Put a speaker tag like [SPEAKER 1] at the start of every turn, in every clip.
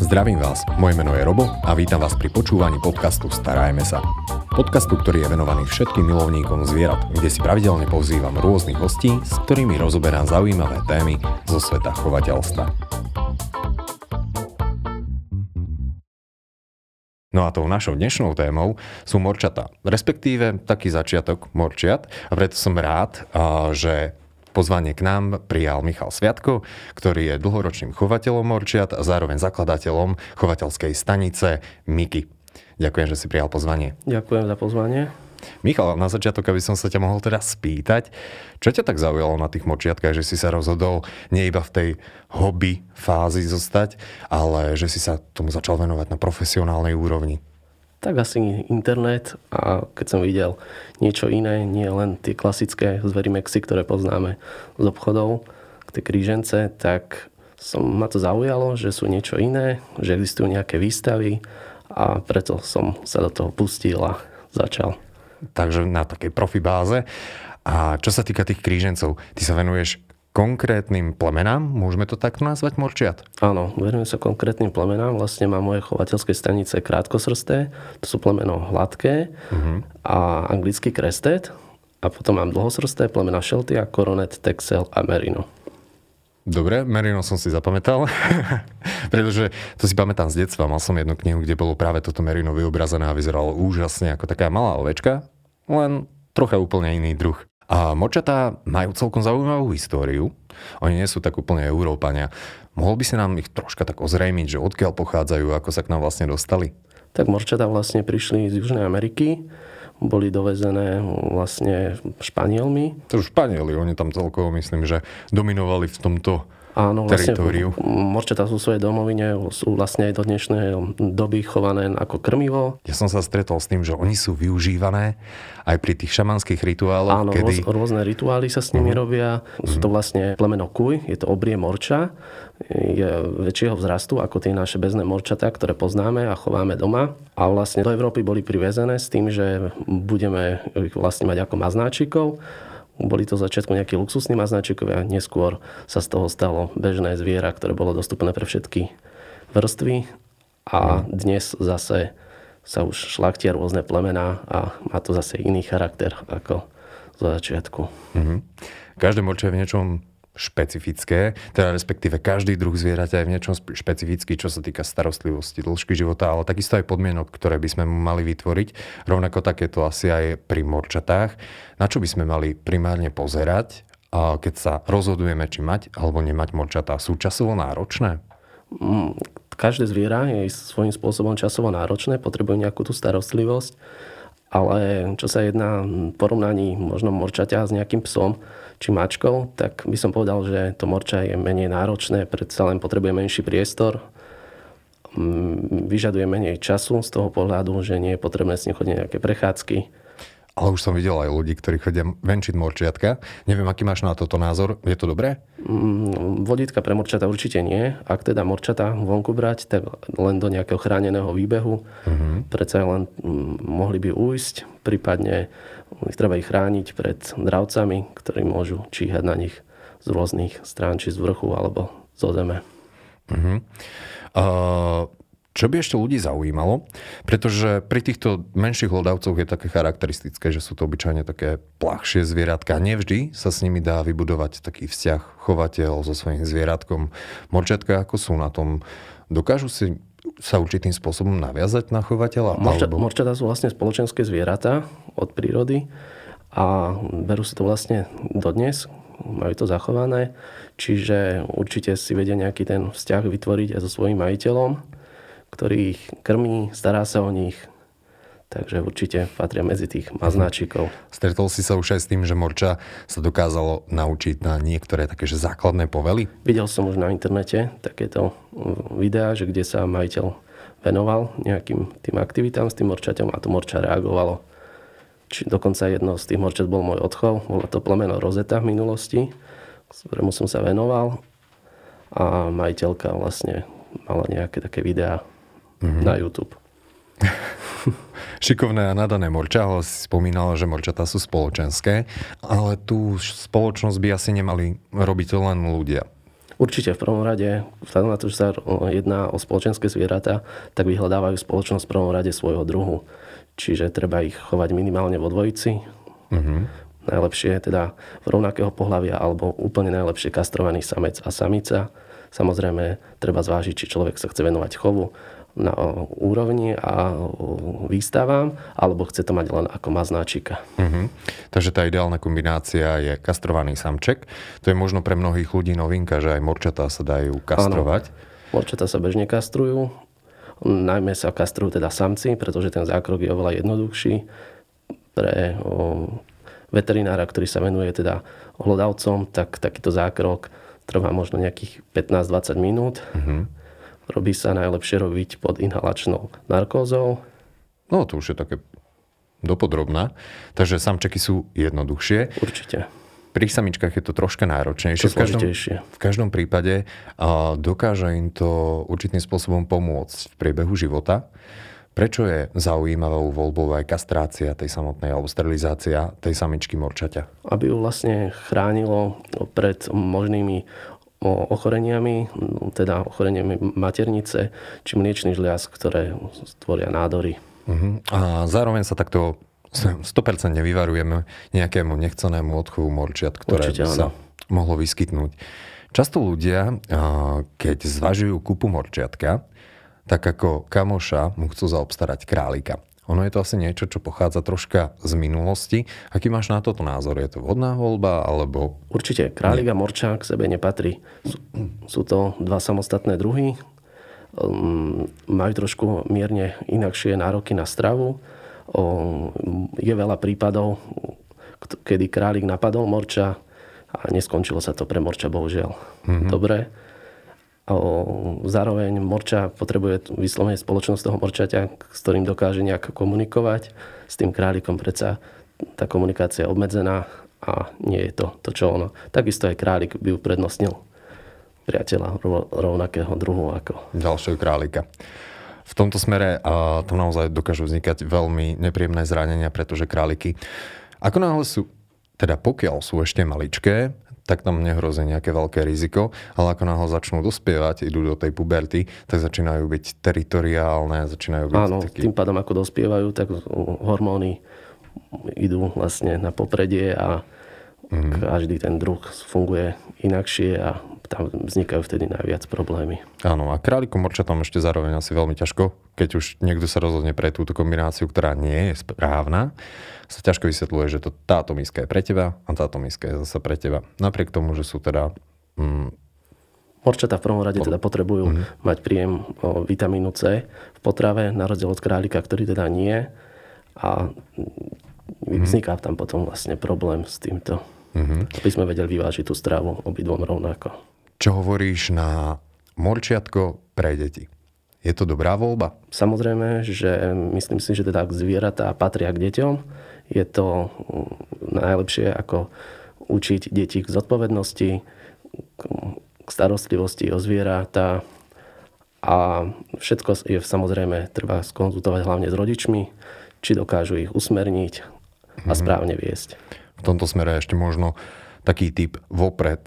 [SPEAKER 1] Zdravím vás, moje meno je Robo a vítam vás pri počúvaní podcastu Starajme sa. Podcastu, ktorý je venovaný všetkým milovníkom zvierat, kde si pravidelne pozývam rôznych hostí, s ktorými rozoberám zaujímavé témy zo sveta chovateľstva. No a tou našou dnešnou témou sú morčata, respektíve taký začiatok morčiat a preto som rád, že Pozvanie k nám prijal Michal Sviatko, ktorý je dlhoročným chovateľom morčiat a zároveň zakladateľom chovateľskej stanice Miki. Ďakujem, že si prijal pozvanie.
[SPEAKER 2] Ďakujem za pozvanie.
[SPEAKER 1] Michal, na začiatok, aby som sa ťa mohol teraz spýtať, čo ťa tak zaujalo na tých močiatkách, že si sa rozhodol nie iba v tej hobby fázi zostať, ale že si sa tomu začal venovať na profesionálnej úrovni?
[SPEAKER 2] Tak asi internet a keď som videl niečo iné, nie len tie klasické zverimexy, ktoré poznáme z obchodov, tie krížence, tak som, ma to zaujalo, že sú niečo iné, že existujú nejaké výstavy a preto som sa do toho pustil a začal.
[SPEAKER 1] Takže na takej profi. A čo sa týka tých krížencov, ty sa venuješ konkrétnym plemenám, môžeme to tak nazvať, Morčiat?
[SPEAKER 2] Áno, venujem sa konkrétnym plemenám. Vlastne mám moje chovateľské stanice krátkosrsté, to sú plemeno hladké uh-huh. a anglický krestet. A potom mám dlhosrsté plemena Sheltia, Coronet, Texel a Merino.
[SPEAKER 1] Dobre, Merino som si zapamätal, pretože to si pamätám z detstva. Mal som jednu knihu, kde bolo práve toto Merino vyobrazené a vyzeralo úžasne ako taká malá ovečka, len trocha úplne iný druh. A močatá majú celkom zaujímavú históriu. Oni nie sú tak úplne Európania. Mohol by si nám ich troška tak ozrejmiť, že odkiaľ pochádzajú, ako sa k nám vlastne dostali?
[SPEAKER 2] Tak morčatá vlastne prišli z Južnej Ameriky, boli dovezené vlastne Španielmi.
[SPEAKER 1] To už Španieli, oni tam celkovo myslím, že dominovali v tomto Áno, vlastne
[SPEAKER 2] morčatá sú svoje domovine, sú vlastne aj do dnešnej doby chované ako krmivo.
[SPEAKER 1] Ja som sa stretol s tým, že oni sú využívané aj pri tých šamanských rituáloch.
[SPEAKER 2] Áno, kedy... rôzne rituály sa s nimi uh-huh. robia. Sú to mhm. vlastne plemeno kuj, je to obrie morča, je väčšieho vzrastu ako tie naše bezné morčatá, ktoré poznáme a chováme doma. A vlastne do Európy boli privezené s tým, že budeme ich vlastne mať ako maznáčikov boli to začiatku nejakí luxusní maznačikovia, neskôr sa z toho stalo bežné zviera, ktoré bolo dostupné pre všetky vrstvy a dnes zase sa už šlachtia rôzne plemená a má to zase iný charakter ako zo začiatku. Mm-hmm.
[SPEAKER 1] Každé morče je v niečom špecifické, teda respektíve každý druh zvieraťa je v niečom špecifický, čo sa týka starostlivosti, dĺžky života, ale takisto aj podmienok, ktoré by sme mali vytvoriť. Rovnako takéto asi aj pri morčatách. Na čo by sme mali primárne pozerať, keď sa rozhodujeme, či mať alebo nemať morčatá? Sú časovo náročné?
[SPEAKER 2] Mm, každé zviera je svojím spôsobom časovo náročné, potrebuje nejakú tú starostlivosť, ale čo sa jedná v porovnaní možno morčaťa s nejakým psom, či mačkou, tak by som povedal, že to morča je menej náročné, predsa len potrebuje menší priestor, mm, vyžaduje menej času z toho pohľadu, že nie je potrebné s ním chodiť nejaké prechádzky.
[SPEAKER 1] Ale už som videl aj ľudí, ktorí chodia venčiť morčiatka. Neviem, aký máš na toto názor. Je to dobré?
[SPEAKER 2] Mm, vodítka pre morčata určite nie. Ak teda morčata vonku brať, tak len do nejakého chráneného výbehu. Uh-huh. Predsa len mm, mohli by ujsť, prípadne ich treba ich chrániť pred dravcami, ktorí môžu číhať na nich z rôznych strán, či z vrchu alebo zo zeme. Uh-huh.
[SPEAKER 1] Uh, čo by ešte ľudí zaujímalo, pretože pri týchto menších hlodavcoch je také charakteristické, že sú to obyčajne také plachšie zvieratka. Nevždy sa s nimi dá vybudovať taký vzťah chovateľ so svojím zvieratkom. Morčatka ako sú na tom, dokážu si sa určitým spôsobom naviazať na chovateľa?
[SPEAKER 2] Morča, alebo... Morčatá sú vlastne spoločenské zvieratá od prírody a berú si to vlastne dodnes, majú to zachované, čiže určite si vedia nejaký ten vzťah vytvoriť aj so svojím majiteľom, ktorý ich krmí, stará sa o nich, Takže určite patria medzi tých maznáčikov.
[SPEAKER 1] Stretol si sa už aj s tým, že Morča sa dokázalo naučiť na niektoré také že základné povely?
[SPEAKER 2] Videl som už na internete takéto videá, že kde sa majiteľ venoval nejakým tým aktivitám s tým morčaťom a to morča reagovalo. Či dokonca jedno z tých morčat bol môj odchov, bolo to plemeno Rozeta v minulosti, ktorému som sa venoval a majiteľka vlastne mala nejaké také videá mm-hmm. na YouTube.
[SPEAKER 1] Šikovné a nadané morča, si spomínala, že morčatá sú spoločenské, ale tú spoločnosť by asi nemali robiť len ľudia.
[SPEAKER 2] Určite v prvom rade, vzhľadom na to, že sa jedná o spoločenské zvieratá, tak vyhľadávajú spoločnosť v prvom rade svojho druhu. Čiže treba ich chovať minimálne vo dvojici. Uh-huh. Najlepšie teda v rovnakého pohľavia alebo úplne najlepšie kastrovaný samec a samica. Samozrejme, treba zvážiť, či človek sa chce venovať chovu na úrovni a výstavám, alebo chce to mať len ako maznáčika.
[SPEAKER 1] Uh-huh. Takže tá ideálna kombinácia je kastrovaný samček. To je možno pre mnohých ľudí novinka, že aj morčatá sa dajú kastrovať.
[SPEAKER 2] Ano. Morčatá sa bežne kastrujú. Najmä sa kastrujú teda samci, pretože ten zákrok je oveľa jednoduchší. Pre o, veterinára, ktorý sa venuje teda hlodavcom, tak takýto zákrok trvá možno nejakých 15-20 minút. Uh-huh Robí sa najlepšie robiť pod inhalačnou narkózou.
[SPEAKER 1] No to už je také dopodrobná. Takže samčeky sú jednoduchšie.
[SPEAKER 2] Určite.
[SPEAKER 1] Pri samičkách je to troška náročnejšie.
[SPEAKER 2] To v, každom,
[SPEAKER 1] v každom prípade a dokáže im to určitým spôsobom pomôcť v priebehu života. Prečo je zaujímavou voľbou aj kastrácia tej samotnej alebo sterilizácia tej samičky morčaťa?
[SPEAKER 2] Aby ju vlastne chránilo pred možnými ochoreniami, teda ochoreniami maternice či mliečný žliaz, ktoré stvoria nádory.
[SPEAKER 1] Uh-huh. A zároveň sa takto 100% vyvarujeme nejakému nechcenému odchovu morčiat, ktoré Určite, by sa áno. mohlo vyskytnúť. Často ľudia, keď zvažujú kúpu morčiatka, tak ako kamoša mu chcú zaobstarať králika. Ono je to asi niečo, čo pochádza troška z minulosti. Aký máš na toto názor? Je to vhodná voľba, alebo...
[SPEAKER 2] Určite, králik a morča k sebe nepatrí. Sú, to dva samostatné druhy. Um, majú trošku mierne inakšie nároky na stravu. Um, je veľa prípadov, kedy králik napadol morča a neskončilo sa to pre morča, bohužiaľ. Mm-hmm. Dobre Zároveň morča potrebuje vyslovene spoločnosť toho morčaťa, s ktorým dokáže nejak komunikovať. S tým králikom predsa tá komunikácia je obmedzená a nie je to to, čo ono. Takisto aj králik by uprednostnil priateľa rovnakého druhu ako...
[SPEAKER 1] Ďalšieho králika. V tomto smere a, to naozaj dokážu vznikať veľmi nepríjemné zranenia, pretože králiky, ako náhle sú, teda pokiaľ sú ešte maličké, tak tam nehrozí nejaké veľké riziko, ale ako náhle začnú dospievať, idú do tej puberty, tak začínajú byť teritoriálne, začínajú byť
[SPEAKER 2] Áno, taký... tým pádom ako dospievajú, tak hormóny idú vlastne na popredie a mm. každý ten druh funguje inakšie a tam vznikajú vtedy najviac problémy.
[SPEAKER 1] Áno, a králikom tam ešte zároveň asi veľmi ťažko, keď už niekto sa rozhodne pre túto kombináciu, ktorá nie je správna, sa ťažko vysvetľuje, že to, táto miska je pre teba a táto miska je zase pre teba. Napriek tomu, že sú teda... Mm,
[SPEAKER 2] Morčatá v prvom rade teda potrebujú mm-hmm. mať príjem o, vitamínu C v potrave, na rozdiel od králika, ktorý teda nie. A mm-hmm. vzniká tam potom vlastne problém s týmto. Mm-hmm. Aby sme vedeli vyvážiť tú stravu obidvom rovnako.
[SPEAKER 1] Čo hovoríš na morčiatko pre deti? Je to dobrá voľba?
[SPEAKER 2] Samozrejme, že myslím si, že teda zvieratá patria k deťom. Je to mm, najlepšie ako učiť deti k zodpovednosti, k starostlivosti o zvieratá a všetko je samozrejme treba skonzultovať hlavne s rodičmi, či dokážu ich usmerniť a mhm. správne viesť.
[SPEAKER 1] V tomto smere ešte možno taký typ vopred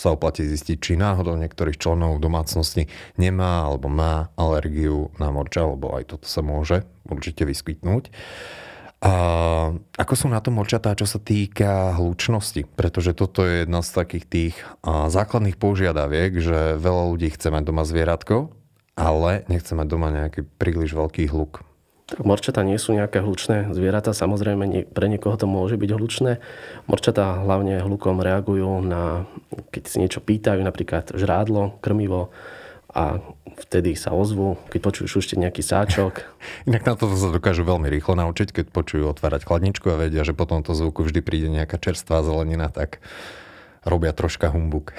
[SPEAKER 1] sa oplatí zistiť, či náhodou niektorých členov domácnosti nemá alebo má alergiu na morča, lebo aj toto sa môže určite vyskytnúť. A ako sú na to morčatá, čo sa týka hlučnosti? Pretože toto je jedna z takých tých základných požiadaviek, že veľa ľudí chce mať doma zvieratko, ale nechce mať doma nejaký príliš veľký hluk.
[SPEAKER 2] Morčatá nie sú nejaké hlučné zvieratá, samozrejme pre niekoho to môže byť hlučné. Morčatá hlavne hlukom reagujú na, keď si niečo pýtajú, napríklad žrádlo, krmivo a vtedy sa ozvú, keď počujú šušte nejaký sáčok.
[SPEAKER 1] Inak na to sa dokážu veľmi rýchlo naučiť, keď počujú otvárať chladničku a vedia, že po tomto zvuku vždy príde nejaká čerstvá zelenina, tak robia troška humbuk.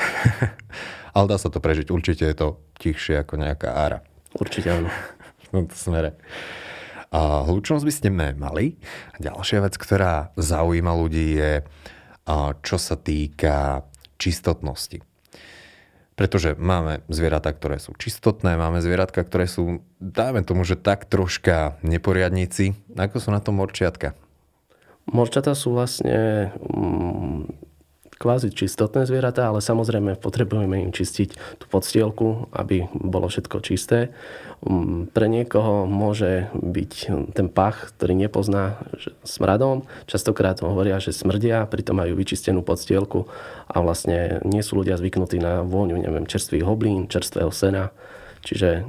[SPEAKER 1] Ale dá sa to prežiť. Určite je to tichšie ako nejaká ára.
[SPEAKER 2] Určite áno.
[SPEAKER 1] v tomto smere. A hlučnosť by ste mali. Ďalšia vec, ktorá zaujíma ľudí je, čo sa týka čistotnosti. Pretože máme zvieratá, ktoré sú čistotné, máme zvieratka, ktoré sú, dajme tomu, že tak troška neporiadníci. Ako sú na tom morčiatka?
[SPEAKER 2] Morčata sú vlastne mm, kvázi čistotné zvieratá, ale samozrejme potrebujeme im čistiť tú podstielku, aby bolo všetko čisté. Mm, pre niekoho môže byť ten pach, ktorý nepozná smradom. Častokrát hovoria, že smrdia, pritom majú vyčistenú podstielku a vlastne nie sú ľudia zvyknutí na vôňu, neviem, čerstvých hoblín, čerstvého sena. Čiže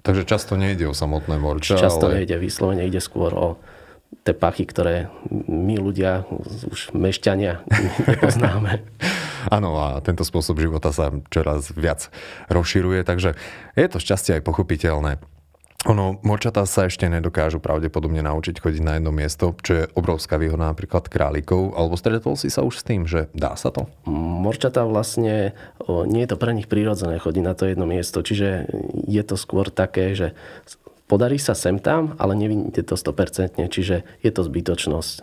[SPEAKER 1] Takže často nejde o samotné morča,
[SPEAKER 2] Často
[SPEAKER 1] ale...
[SPEAKER 2] nejde, vyslovene ide skôr o tie pachy, ktoré my ľudia, už mešťania, nepoznáme.
[SPEAKER 1] Áno, a tento spôsob života sa čoraz viac rozširuje, takže je to šťastie aj pochopiteľné. Ono, morčatá sa ešte nedokážu pravdepodobne naučiť chodiť na jedno miesto, čo je obrovská výhoda napríklad králikov, alebo stretol si sa už s tým, že dá sa to?
[SPEAKER 2] Morčatá vlastne, o, nie je to pre nich prírodzené chodiť na to jedno miesto, čiže je to skôr také, že podarí sa sem tam, ale nevidíte to 100%, čiže je to zbytočnosť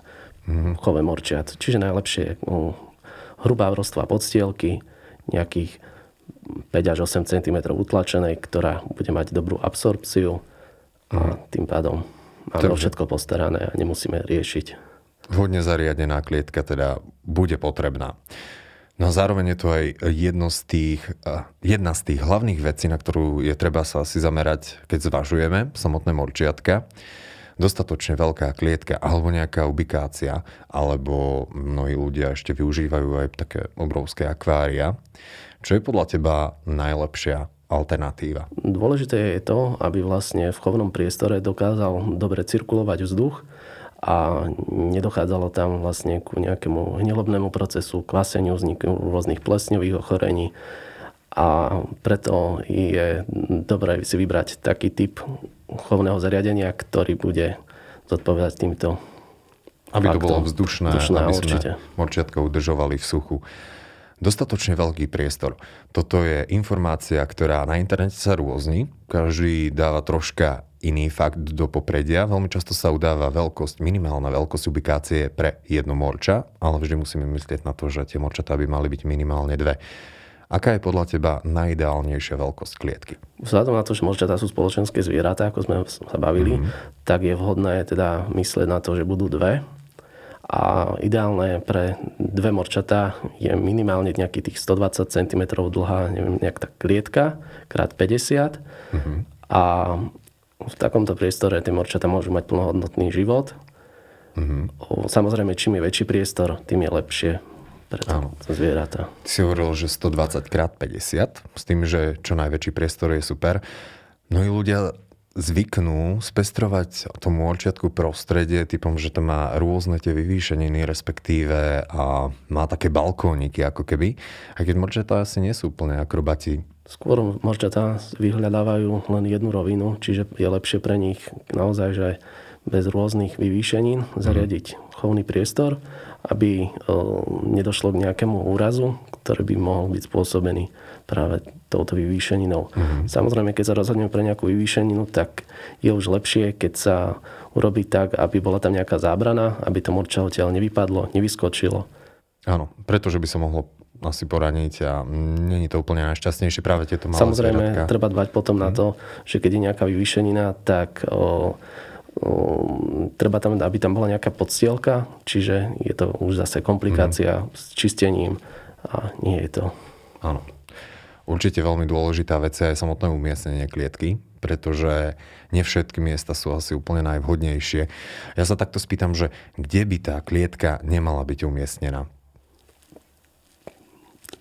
[SPEAKER 2] mm-hmm. chove morčiat. Čiže najlepšie o, hrubá vrstva podstielky, nejakých 5 až 8 cm utlačenej, ktorá bude mať dobrú absorpciu a tým pádom máme Takže... všetko postarané a nemusíme riešiť.
[SPEAKER 1] Vhodne zariadená klietka teda bude potrebná. No a zároveň je to aj jedno z tých, jedna z tých hlavných vecí, na ktorú je treba sa asi zamerať, keď zvažujeme samotné morčiatka. Dostatočne veľká klietka alebo nejaká ubikácia, alebo mnohí ľudia ešte využívajú aj také obrovské akvária. Čo je podľa teba najlepšia alternatíva?
[SPEAKER 2] Dôležité je to, aby vlastne v chovnom priestore dokázal dobre cirkulovať vzduch a nedochádzalo tam vlastne ku nejakému hnilobnému procesu, kvaseniu, vzniku rôznych plesňových ochorení. A preto je dobré si vybrať taký typ chovného zariadenia, ktorý bude zodpovedať týmto
[SPEAKER 1] Aby faktom. to bolo vzdušné, vzdušné aby určite. sme morčiatko udržovali v suchu dostatočne veľký priestor. Toto je informácia, ktorá na internete sa rôzni. Každý dáva troška iný fakt do popredia. Veľmi často sa udáva veľkosť, minimálna veľkosť ubikácie pre jedno morča, ale vždy musíme myslieť na to, že tie morčatá by mali byť minimálne dve. Aká je podľa teba najideálnejšia veľkosť klietky?
[SPEAKER 2] Vzhľadom na to, že morčatá sú spoločenské zvieratá, ako sme sa bavili, mm-hmm. tak je vhodné teda myslieť na to, že budú dve a ideálne pre dve morčatá je minimálne nejakých tých 120 cm dlhá, neviem, nejak tak klietka, krát 50. Mm-hmm. A v takomto priestore tie morčatá môžu mať plnohodnotný život. Mm-hmm. Samozrejme, čím je väčší priestor, tým je lepšie pre to zvieratá.
[SPEAKER 1] Ty si hovoril, že 120 krát 50, s tým, že čo najväčší priestor je super. Mnohí ľudia zvyknú spestrovať tomu orčiatku prostredie typom, že to má rôzne tie vyvýšeniny, respektíve a má také balkóniky ako keby. A keď morčatá asi nie sú úplne akrobati.
[SPEAKER 2] Skôr morčatá vyhľadávajú len jednu rovinu, čiže je lepšie pre nich naozaj, že bez rôznych vyvýšenín zariadiť chovný priestor, aby nedošlo k nejakému úrazu, ktorý by mohol byť spôsobený práve touto vyvýšeninou. Mm-hmm. Samozrejme, keď sa rozhodneme pre nejakú vyvýšeninu, tak je už lepšie, keď sa urobí tak, aby bola tam nejaká zábrana, aby to morča odtiaľ nevypadlo, nevyskočilo.
[SPEAKER 1] Áno, pretože by sa mohlo asi poraniť a není to úplne najšťastnejšie práve tieto malé
[SPEAKER 2] Samozrejme, zvieratka. treba dbať potom mm. na mhm. to, že keď je nejaká vyvýšenina, tak o, o, treba tam, aby tam bola nejaká podstielka, čiže je to už zase komplikácia mm. s čistením a nie je to.
[SPEAKER 1] Áno. Určite veľmi dôležitá vec je aj samotné umiestnenie klietky, pretože nie všetky miesta sú asi úplne najvhodnejšie. Ja sa takto spýtam, že kde by tá klietka nemala byť umiestnená?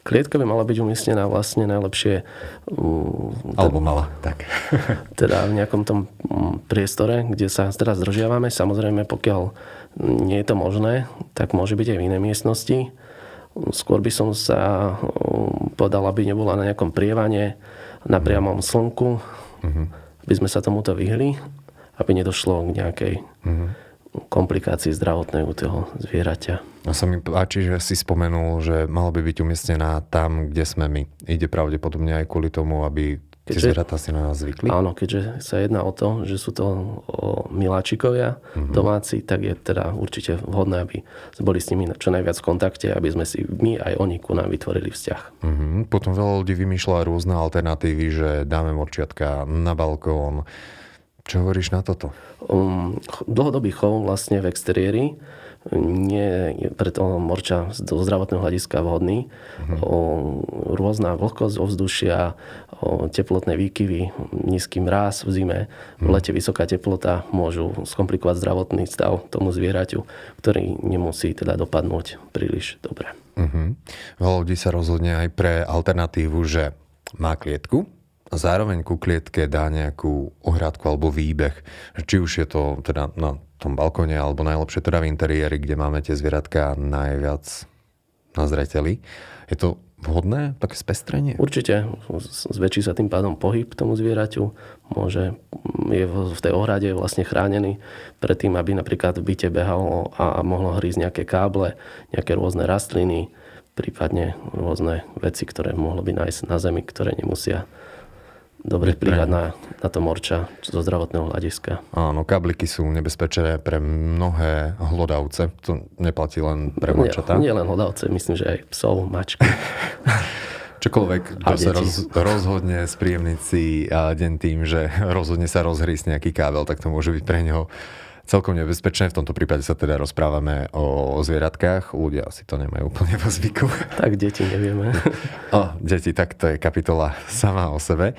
[SPEAKER 2] Klietka by mala byť umiestnená vlastne najlepšie...
[SPEAKER 1] Mm, Alebo mala, tak.
[SPEAKER 2] teda v nejakom tom mm, priestore, kde sa teraz zdržiavame. Samozrejme, pokiaľ nie je to možné, tak môže byť aj v inej miestnosti Skôr by som sa um, povedal, aby nebola na nejakom prievane, na priamom slnku, uh-huh. aby sme sa tomuto vyhli, aby nedošlo k nejakej uh-huh. Komplikácii zdravotnej u toho zvieraťa.
[SPEAKER 1] A sa mi páči, že si spomenul, že mala by byť umiestnená tam, kde sme my. Ide pravdepodobne aj kvôli tomu, aby Keďže, Tie zvieratá si na nás zvykli?
[SPEAKER 2] Áno, keďže sa jedná o to, že sú to o miláčikovia mm-hmm. domáci, tak je teda určite vhodné, aby sme boli s nimi čo najviac v kontakte, aby sme si my aj oni ku nám vytvorili vzťah.
[SPEAKER 1] Mm-hmm. Potom veľa ľudí vymýšľa rôzne alternatívy, že dáme morčiatka na balkón, Čo hovoríš na toto?
[SPEAKER 2] Um, dlhodobý chov vlastne v exteriéri nie je pre toho morča z zdravotného hľadiska vhodný. Mm-hmm. O, rôzna vlhkosť ovzdušia, o, teplotné výkyvy, nízky mráz v zime, mm-hmm. v lete vysoká teplota môžu skomplikovať zdravotný stav tomu zvieraťu, ktorý nemusí teda dopadnúť príliš dobre.
[SPEAKER 1] Mm-hmm. Veľa ľudí sa rozhodne aj pre alternatívu, že má klietku, zároveň ku klietke dá nejakú ohrádku alebo výbeh. Či už je to teda na tom balkóne alebo najlepšie teda v interiéri, kde máme tie zvieratka najviac na zreteli. Je to vhodné, také spestrenie?
[SPEAKER 2] Určite. Zväčší sa tým pádom pohyb tomu zvieraťu. Môže, je v tej ohrade vlastne chránený pred tým, aby napríklad v byte behalo a mohlo hrísť nejaké káble, nejaké rôzne rastliny, prípadne rôzne veci, ktoré mohlo by nájsť na zemi, ktoré nemusia dobre vplyvať na, na to morča zo zdravotného hľadiska.
[SPEAKER 1] Áno, kabliky sú nebezpečné pre mnohé hlodavce. To neplatí len pre morčatá.
[SPEAKER 2] Nie, nie len hlodavce, myslím, že aj psov, mačky.
[SPEAKER 1] Čokoľvek, kto sa roz, rozhodne spríjemniť si deň tým, že rozhodne sa rozhrísť nejaký kábel, tak to môže byť pre neho celkom nebezpečné. V tomto prípade sa teda rozprávame o, o zvieratkách. Ľudia si to nemajú úplne vo zvyku.
[SPEAKER 2] Tak deti nevieme.
[SPEAKER 1] o, deti, tak to je kapitola sama o sebe.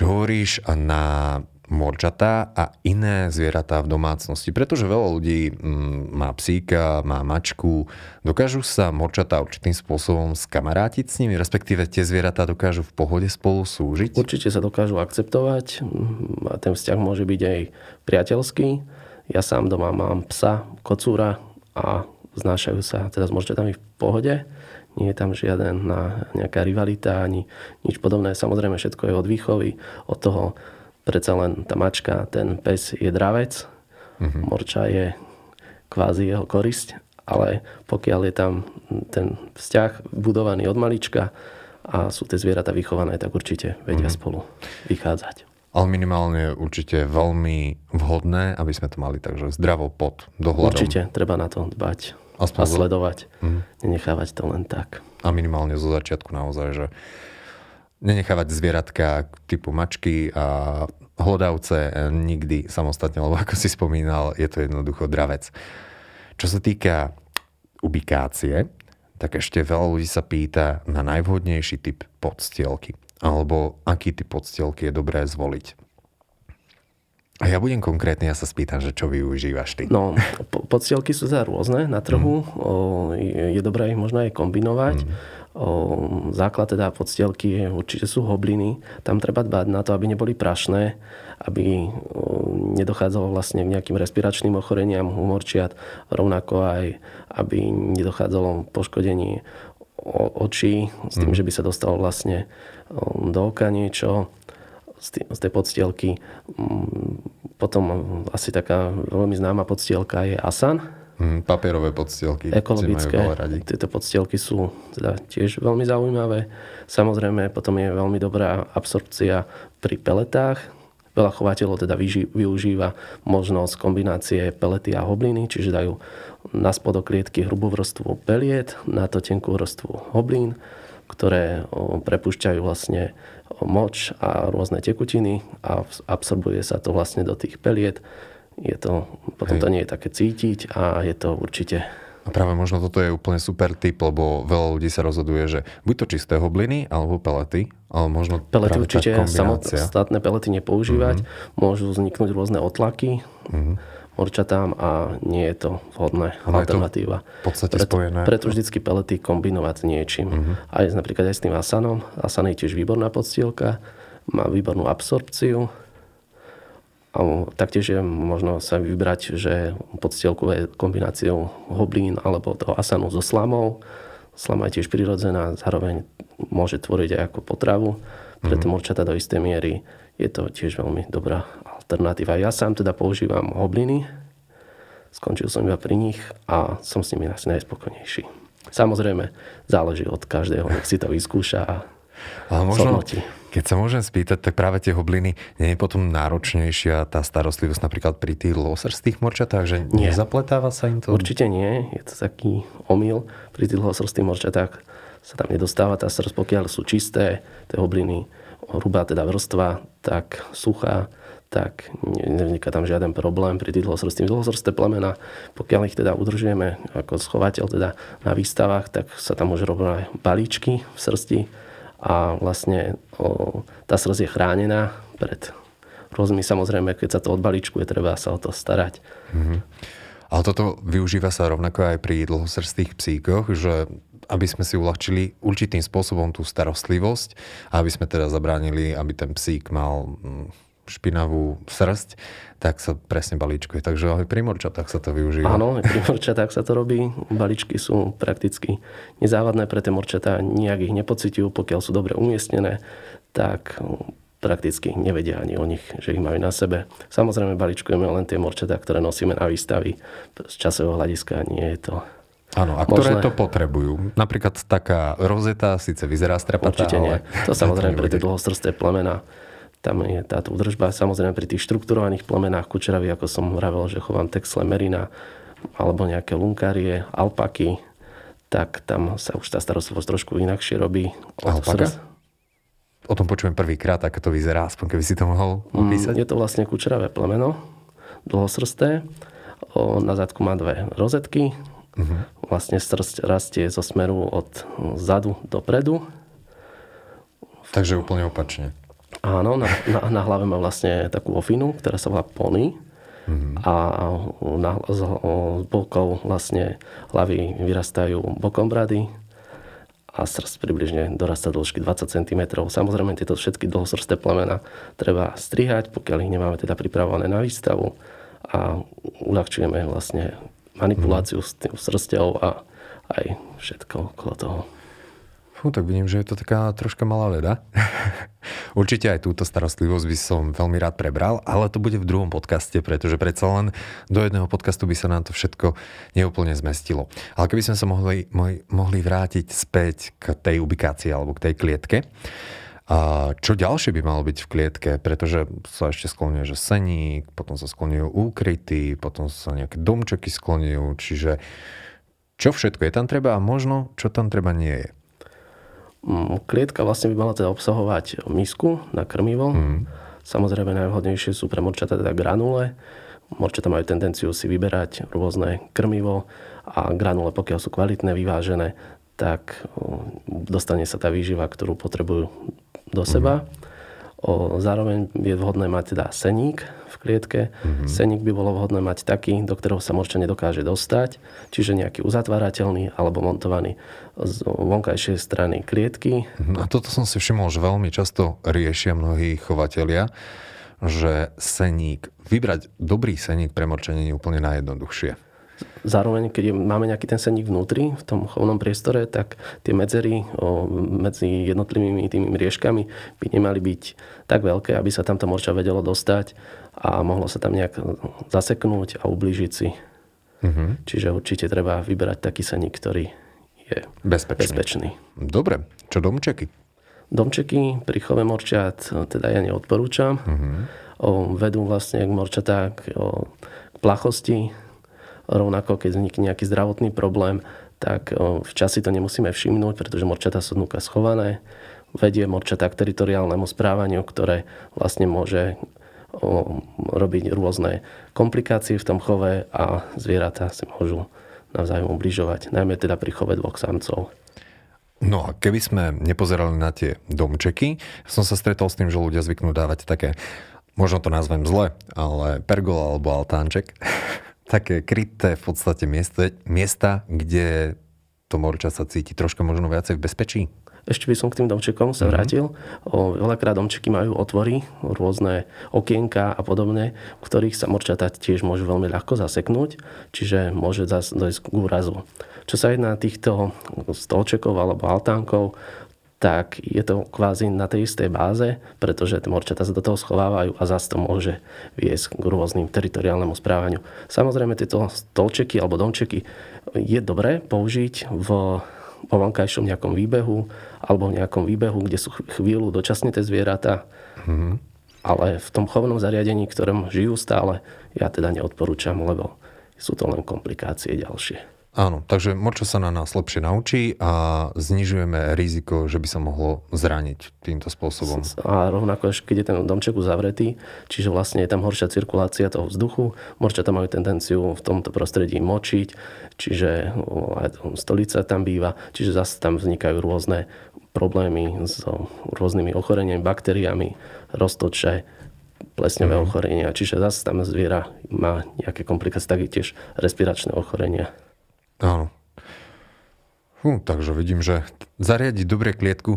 [SPEAKER 1] Čo hovoríš na morčatá a iné zvieratá v domácnosti. Pretože veľa ľudí mm, má psíka, má mačku, dokážu sa morčatá určitým spôsobom skamarátiť s nimi, respektíve tie zvieratá dokážu v pohode spolu súžiť?
[SPEAKER 2] Určite sa dokážu akceptovať a ten vzťah môže byť aj priateľský ja sám doma mám psa, kocúra a znášajú sa teda s morčatami v pohode. Nie je tam žiaden na nejaká rivalita ani nič podobné. Samozrejme všetko je od výchovy, od toho predsa len tá mačka, ten pes je dravec, mm-hmm. morča je kvázi jeho korisť, ale pokiaľ je tam ten vzťah budovaný od malička a sú tie zvieratá vychované, tak určite vedia mm-hmm. spolu vychádzať.
[SPEAKER 1] Ale minimálne je určite veľmi vhodné, aby sme to mali takže zdravo pod dohľadom.
[SPEAKER 2] Určite, treba na to dbať Aspoň a sledovať. Mm. Nenechávať to len tak.
[SPEAKER 1] A minimálne zo začiatku naozaj, že nenechávať zvieratka typu mačky a hlodavce nikdy samostatne, lebo ako si spomínal, je to jednoducho dravec. Čo sa týka ubikácie, tak ešte veľa ľudí sa pýta na najvhodnejší typ podstielky alebo aký typ podstielky je dobré zvoliť. A ja budem konkrétny, ja sa spýtam, že čo využívaš ty.
[SPEAKER 2] No, podstielky sú za rôzne na trhu. Mm. O, je dobré ich možno aj kombinovať. Mm. O, základ teda podstielky je, určite sú hobliny. Tam treba dbať na to, aby neboli prašné, aby o, nedochádzalo vlastne k nejakým respiračným ochoreniam humorčiat, rovnako aj, aby nedochádzalo poškodení očí, s tým, mm. že by sa dostalo vlastne do oka niečo z tej podstielky. Mm, potom asi taká veľmi známa podstielka je Asan.
[SPEAKER 1] Mm, papierové podstielky.
[SPEAKER 2] Ekologické. Tieto podstielky sú teda tiež veľmi zaujímavé. Samozrejme, potom je veľmi dobrá absorpcia pri peletách. Veľa chovateľov teda využíva možnosť kombinácie pelety a hobliny, čiže dajú na spodok klietky hrubú vrstvu peliet, na to tenkú vrstvu hoblín ktoré prepušťajú vlastne moč a rôzne tekutiny a absorbuje sa to vlastne do tých peliet. Je to, potom Hej. to nie je také cítiť a je to určite
[SPEAKER 1] a práve možno toto je úplne super tip, lebo veľa ľudí sa rozhoduje, že buď to čisté hobliny, alebo pelety, ale možno
[SPEAKER 2] Pelety určite samostatné pelety nepoužívať. Mm-hmm. Môžu vzniknúť rôzne otlaky. Mm-hmm horčatám a nie je to vhodné Ale alternatíva.
[SPEAKER 1] v podstate preto, spojené.
[SPEAKER 2] Preto vždycky pelety kombinovať niečím. Uh-huh. Aj napríklad aj s tým asanom. Asan je tiež výborná podstielka, má výbornú absorpciu. A taktiež je možno sa vybrať, že podstielku je kombináciou hoblín alebo toho asanu so slamou. Slama je tiež prirodzená, zároveň môže tvoriť aj ako potravu. Preto mm-hmm. morčata do istej miery je to tiež veľmi dobrá alternatíva. Ja sám teda používam hobliny, skončil som iba pri nich a som s nimi asi najspokojnejší. Samozrejme, záleží od každého, nech si to vyskúša a ale možno,
[SPEAKER 1] Sodnotí. keď sa môžem spýtať, tak práve tie hobliny, nie je potom náročnejšia tá starostlivosť napríklad pri tých losrstých morčatách, že nie. nezapletáva sa im to?
[SPEAKER 2] Určite nie, je to taký omyl. Pri tých losrstých morčatách sa tam nedostáva tá starosť, pokiaľ sú čisté, tie hobliny, hrubá teda vrstva, tak suchá, tak nevzniká tam žiaden problém pri tých dlhosrstých. Dlhosrsté plemena, pokiaľ ich teda udržujeme ako schovateľ teda na výstavách, tak sa tam môže robiť balíčky v srsti a vlastne o, tá srst je chránená pred rôznymi, samozrejme, keď sa to odbalíčkuje, treba sa o to starať. Mm-hmm.
[SPEAKER 1] Ale toto využíva sa rovnako aj pri dlhosrstých psíkoch, že aby sme si uľahčili určitým spôsobom tú starostlivosť a aby sme teda zabránili, aby ten psík mal mm, špinavú srst, tak sa presne balíčkuje. Takže aj pri morčatách sa to využíva.
[SPEAKER 2] Áno, aj pri morčatách sa to robí. Balíčky sú prakticky nezávadné pre tie morčatá, nijak ich nepocitujú, pokiaľ sú dobre umiestnené, tak prakticky nevedia ani o nich, že ich majú na sebe. Samozrejme balíčkujeme len tie morčatá, ktoré nosíme na výstavy. Z časového hľadiska nie je to
[SPEAKER 1] Áno, a ktoré možné. to potrebujú. Napríklad taká rozeta síce vyzerá strapatá,
[SPEAKER 2] Určite nie. To samozrejme pre tie dlhostrsté plemena tam je táto udržba. Samozrejme pri tých štrukturovaných plemenách kučeravy, ako som vravel, že chovám texle merina alebo nejaké lunkárie, alpaky, tak tam sa už tá starostlivosť trošku inakšie robí.
[SPEAKER 1] Alpaka? O tom počujem prvýkrát, ako to vyzerá, aspoň keby si to mohol mm, opísať.
[SPEAKER 2] Je to vlastne kučeravé plemeno, dlhosrsté. O, na zadku má dve rozetky. Uh-huh. Vlastne srst rastie zo smeru od zadu dopredu.
[SPEAKER 1] Takže úplne opačne.
[SPEAKER 2] Áno, na, na, na hlave má vlastne takú ofinu, ktorá sa volá pony. Mm-hmm. A na, z, z bokov vlastne hlavy vyrastajú bokom brady a srst približne dorastá do dĺžky 20 cm. Samozrejme, tieto všetky dlhosrsté plemena treba strihať, pokiaľ ich nemáme teda pripravované na výstavu a uľahčujeme vlastne manipuláciu s tým srstou a aj všetko okolo toho.
[SPEAKER 1] Fú, tak vidím, že je to taká troška malá veda. Určite aj túto starostlivosť by som veľmi rád prebral, ale to bude v druhom podcaste, pretože predsa len do jedného podcastu by sa nám to všetko neúplne zmestilo. Ale keby sme sa mohli, mohli vrátiť späť k tej ubikácii alebo k tej klietke, a čo ďalšie by malo byť v klietke? Pretože sa ešte skloňuje, že seník, potom sa skloňujú úkryty, potom sa nejaké domčeky skloňujú, čiže čo všetko je tam treba a možno čo tam treba nie je.
[SPEAKER 2] Mm, klietka vlastne by mala teda obsahovať misku na krmivo. Mm. Samozrejme najvhodnejšie sú pre morčata teda granule. Morčata majú tendenciu si vyberať rôzne krmivo a granule, pokiaľ sú kvalitné, vyvážené, tak dostane sa tá výživa, ktorú potrebujú do seba. O, zároveň je vhodné mať teda seník v klietke. Mm-hmm. Seník by bolo vhodné mať taký, do ktorého sa morča nedokáže dostať, čiže nejaký uzatvárateľný alebo montovaný z vonkajšej strany klietky.
[SPEAKER 1] Mhm. A toto som si všimol, že veľmi často riešia mnohí chovatelia, že seník, vybrať dobrý seník pre morčenie je úplne najjednoduchšie.
[SPEAKER 2] Zároveň, keď máme nejaký ten seník vnútri, v tom chovnom priestore, tak tie medzery medzi jednotlivými tými riežkami by nemali byť tak veľké, aby sa tamto morča vedelo dostať a mohlo sa tam nejak zaseknúť a ublížiť si. Mm-hmm. Čiže určite treba vyberať taký seník, ktorý je bezpečný. bezpečný.
[SPEAKER 1] Dobre, čo domčeky?
[SPEAKER 2] Domčeky pri chove morčat teda ja neodporúčam. Mm-hmm. O, vedú vlastne k morčatá k, o, k plachosti, Rovnako, keď vznikne nejaký zdravotný problém, tak v časi to nemusíme všimnúť, pretože morčatá sú dnuka schované. Vedie morčatá k teritoriálnemu správaniu, ktoré vlastne môže robiť rôzne komplikácie v tom chove a zvieratá si môžu navzájom ubližovať, najmä teda pri chove dvoch samcov.
[SPEAKER 1] No a keby sme nepozerali na tie domčeky, som sa stretol s tým, že ľudia zvyknú dávať také, možno to nazvem zle, ale pergola alebo altánček také kryté v podstate miesta, miesta, kde to morča sa cíti troška možno viacej v bezpečí?
[SPEAKER 2] Ešte by som k tým domčekom sa mhm. vrátil. O, veľakrát domčeky majú otvory, rôzne okienka a podobne, v ktorých sa morčatá tiež môžu veľmi ľahko zaseknúť, čiže môže zase dojsť k úrazu. Čo sa jedná týchto stolčekov alebo altánkov, tak je to kvázi na tej istej báze, pretože tie morčata sa do toho schovávajú a zase to môže viesť k rôznym teritoriálnemu správaniu. Samozrejme, tieto stolčeky alebo domčeky je dobré použiť v po vonkajšom nejakom výbehu alebo v nejakom výbehu, kde sú chvíľu dočasne tie zvieratá. Mm-hmm. Ale v tom chovnom zariadení, ktorom žijú stále, ja teda neodporúčam, lebo sú to len komplikácie ďalšie.
[SPEAKER 1] Áno, takže morča sa na nás lepšie naučí a znižujeme riziko, že by sa mohlo zraniť týmto spôsobom.
[SPEAKER 2] A rovnako, keď je ten domček uzavretý, čiže vlastne je tam horšia cirkulácia toho vzduchu, morčata majú tendenciu v tomto prostredí močiť, čiže aj stolica tam býva, čiže zase tam vznikajú rôzne problémy s rôznymi ochoreniami, baktériami, roztoče, plesňové mm. ochorenia. Čiže zase tam zviera má nejaké komplikácie, tak tiež respiračné ochorenia.
[SPEAKER 1] Áno. Fú, takže vidím, že zariadiť dobre klietku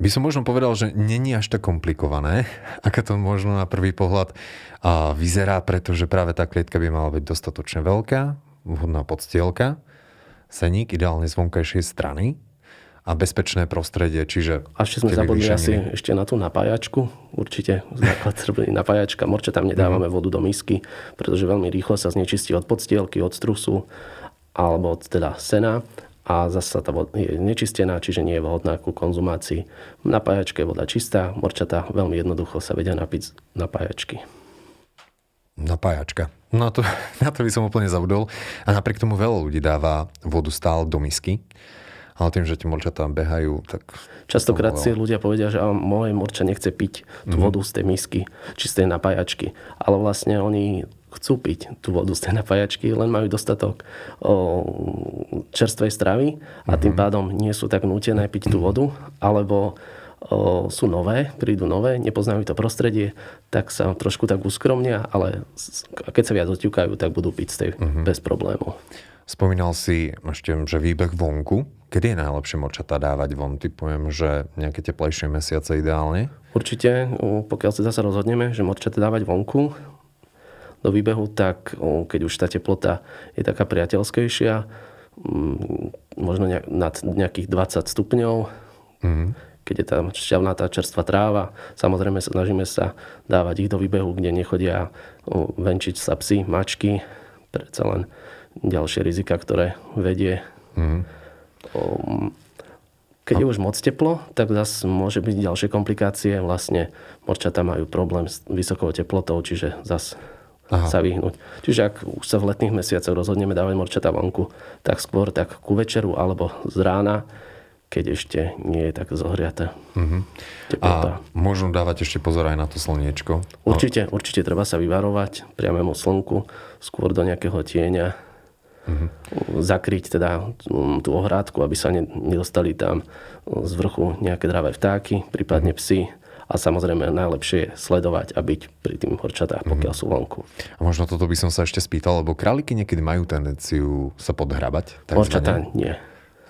[SPEAKER 1] by som možno povedal, že není až tak komplikované, ako to možno na prvý pohľad a vyzerá, pretože práve tá klietka by mala byť dostatočne veľká, vhodná podstielka, seník ideálne z vonkajšej strany a bezpečné prostredie, čiže...
[SPEAKER 2] A ešte sme zabudli asi ešte na tú napájačku, určite základ napájačka. Morče tam nedávame mm. vodu do misky, pretože veľmi rýchlo sa znečistí od podstielky, od strusu alebo teda sena a zase tá voda je nečistená, čiže nie je vhodná ku konzumácii. Napájačke je voda čistá, morčatá veľmi jednoducho sa vedia napiť z napájačky.
[SPEAKER 1] Napájačka. No to, na to by som úplne zabudol. A napriek tomu veľa ľudí dáva vodu stále do misky. Ale tým, že tie morčatá behajú, tak...
[SPEAKER 2] Častokrát si ľudia povedia, že moje morča nechce piť tú mm-hmm. vodu z tej misky, či z tej napájačky. Ale vlastne oni chcú piť tú vodu z tej napájačky, len majú dostatok o, čerstvej stravy a tým mhm. pádom nie sú tak nútené piť tú vodu, alebo o, sú nové, prídu nové, nepoznajú to prostredie, tak sa trošku tak uskromnia, ale keď sa viac oťukajú, tak budú piť z tej uh-huh. bez problémov.
[SPEAKER 1] Spomínal si ešte, že výbeh vonku. Kedy je najlepšie močatá dávať von? Typujem, že nejaké teplejšie mesiace ideálne?
[SPEAKER 2] Určite, pokiaľ sa zase rozhodneme, že morčata dávať vonku, do výbehu, tak keď už tá teplota je taká priateľskejšia, mm, možno nad nejakých 20 stupňov, mm. keď je tam šťavnatá čerstvá tráva. Samozrejme snažíme sa dávať ich do výbehu, kde nechodia venčiť sa psy, mačky, predsa len ďalšie rizika, ktoré vedie. Mm. Keď je už moc teplo, tak zase môže byť ďalšie komplikácie. Vlastne morčatá majú problém s vysokou teplotou, čiže zase Aha. sa vyhnúť. Čiže ak už sa v letných mesiacoch rozhodneme dávať morčata vonku, tak skôr tak ku večeru alebo z rána, keď ešte nie je tak zohriaté. Uh-huh.
[SPEAKER 1] A môžu dávať ešte pozor aj na to slniečko?
[SPEAKER 2] Určite, určite treba sa vyvarovať priamému slnku, skôr do nejakého tieňa. Uh-huh. Zakryť teda mm, tú ohrádku, aby sa nedostali tam z vrchu nejaké dravé vtáky, prípadne uh-huh. psy a samozrejme najlepšie je sledovať a byť pri tým horčatách, pokiaľ sú vonku.
[SPEAKER 1] A možno toto by som sa ešte spýtal, lebo králiky niekedy majú tendenciu sa podhrabať.
[SPEAKER 2] Horčatá nie.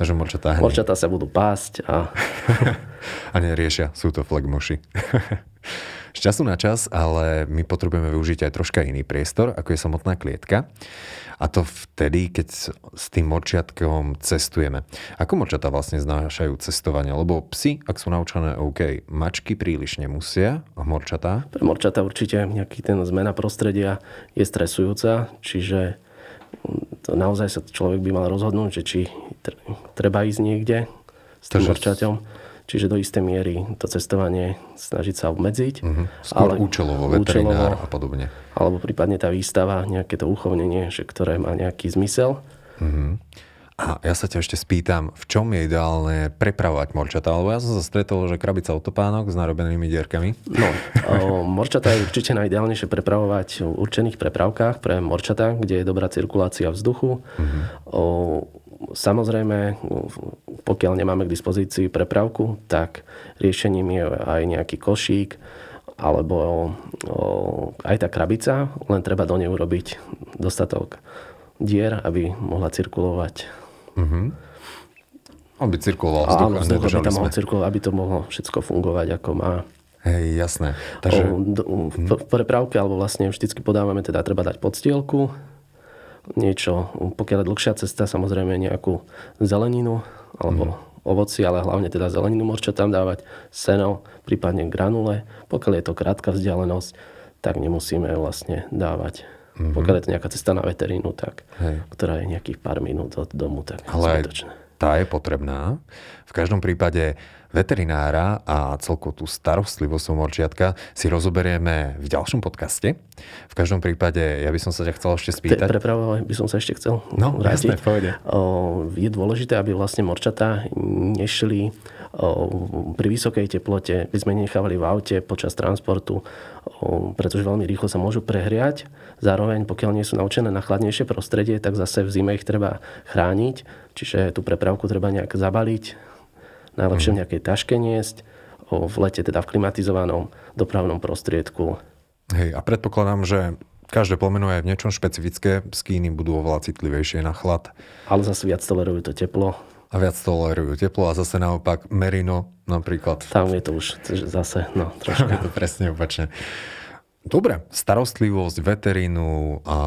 [SPEAKER 1] Takže morčatá
[SPEAKER 2] Morčatá sa budú pásť a...
[SPEAKER 1] a neriešia, sú to flegmoši. Z času na čas, ale my potrebujeme využiť aj troška iný priestor, ako je samotná klietka. A to vtedy, keď s tým morčiatkom cestujeme. Ako morčatá vlastne znášajú cestovanie? Lebo psi, ak sú naučené OK, mačky príliš nemusia, a morčatá?
[SPEAKER 2] Pre morčatá určite nejaký ten zmena prostredia je stresujúca, čiže to naozaj sa človek by mal rozhodnúť, že či treba ísť niekde s tým morčaťom čiže do istej miery to cestovanie snažiť sa obmedziť. Uh-huh.
[SPEAKER 1] Skôr ale účelovo, veterinár účelovo, a podobne.
[SPEAKER 2] Alebo prípadne tá výstava, nejaké to uchovnenie, že ktoré má nejaký zmysel. Uh-huh.
[SPEAKER 1] A ja sa ťa ešte spýtam, v čom je ideálne prepravovať morčata? Lebo ja som sa stretol, že krabica autopánok s narobenými dierkami.
[SPEAKER 2] No, o, morčata je určite najideálnejšie prepravovať v určených prepravkách pre morčata, kde je dobrá cirkulácia vzduchu. Uh-huh. O, Samozrejme, pokiaľ nemáme k dispozícii prepravku, tak riešením je aj nejaký košík, alebo aj tá krabica, len treba do nej urobiť dostatok dier, aby mohla cirkulovať. Mm-hmm.
[SPEAKER 1] Aby cirkuloval vzduch.
[SPEAKER 2] Áno, vzduch, aby tam mohol cirkulovať, aby to mohlo všetko fungovať ako má.
[SPEAKER 1] Hej, jasné.
[SPEAKER 2] Takže... V, v prepravke, alebo vlastne vždycky podávame, teda treba dať podstielku, niečo, pokiaľ je dlhšia cesta, samozrejme nejakú zeleninu alebo mm. ovoci, ale hlavne teda zeleninu môžete tam dávať, seno, prípadne granule. Pokiaľ je to krátka vzdialenosť, tak nemusíme vlastne dávať. Mm-hmm. Pokiaľ je to nejaká cesta na veterínu, tak, Hej. ktorá je nejakých pár minút od domu, tak
[SPEAKER 1] Ale aj tá je potrebná. V každom prípade veterinára a celkovú tú starostlivosť o morčiatka si rozoberieme v ďalšom podcaste. V každom prípade ja by som sa ťa chcel ešte spýtať.
[SPEAKER 2] Prepravo by som sa ešte chcel
[SPEAKER 1] No, jasné, pôjde.
[SPEAKER 2] Je dôležité, aby vlastne morčatá nešli pri vysokej teplote, by sme nechávali v aute počas transportu, pretože veľmi rýchlo sa môžu prehriať. Zároveň, pokiaľ nie sú naučené na chladnejšie prostredie, tak zase v zime ich treba chrániť, čiže tú prepravku treba nejak zabaliť, najlepšie v mhm. nejakej taške niesť, v lete teda v klimatizovanom dopravnom prostriedku.
[SPEAKER 1] Hej, a predpokladám, že každé plemeno je v niečom špecifické, skýny budú oveľa citlivejšie na chlad.
[SPEAKER 2] Ale zase viac tolerujú to teplo
[SPEAKER 1] a viac tolerujú teplo a zase naopak merino napríklad.
[SPEAKER 2] Tam je to už zase, no
[SPEAKER 1] je to presne opačne. Dobre, starostlivosť, veterínu a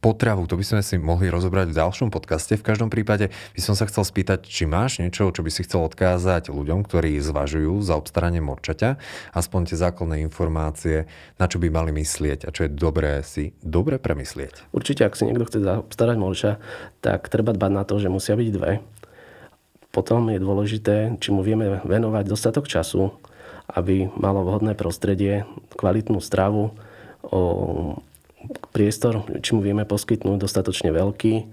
[SPEAKER 1] potravu, to by sme si mohli rozobrať v ďalšom podcaste. V každom prípade by som sa chcel spýtať, či máš niečo, čo by si chcel odkázať ľuďom, ktorí zvažujú za obstaranie morčaťa, aspoň tie základné informácie, na čo by mali myslieť a čo je dobré si dobre premyslieť.
[SPEAKER 2] Určite, ak si niekto chce obstarať morča, tak treba dbať na to, že musia byť dve potom je dôležité, či mu vieme venovať dostatok času, aby malo vhodné prostredie, kvalitnú stravu, priestor, či mu vieme poskytnúť dostatočne veľký,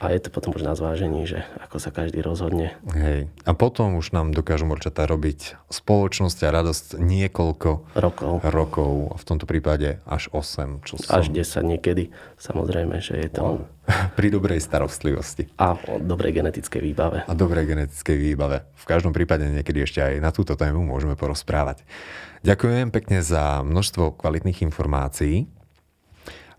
[SPEAKER 2] a je to potom už na zvážení, že ako sa každý rozhodne.
[SPEAKER 1] Hej. A potom už nám dokážu morčatá robiť spoločnosť a radosť niekoľko
[SPEAKER 2] rokov.
[SPEAKER 1] rokov. A v tomto prípade až 8. Čo
[SPEAKER 2] som... Až 10 niekedy. Samozrejme, že je to... Wow.
[SPEAKER 1] Pri dobrej starostlivosti.
[SPEAKER 2] A o dobrej genetickej výbave.
[SPEAKER 1] A dobrej genetickej výbave. V každom prípade niekedy ešte aj na túto tému môžeme porozprávať. Ďakujem pekne za množstvo kvalitných informácií.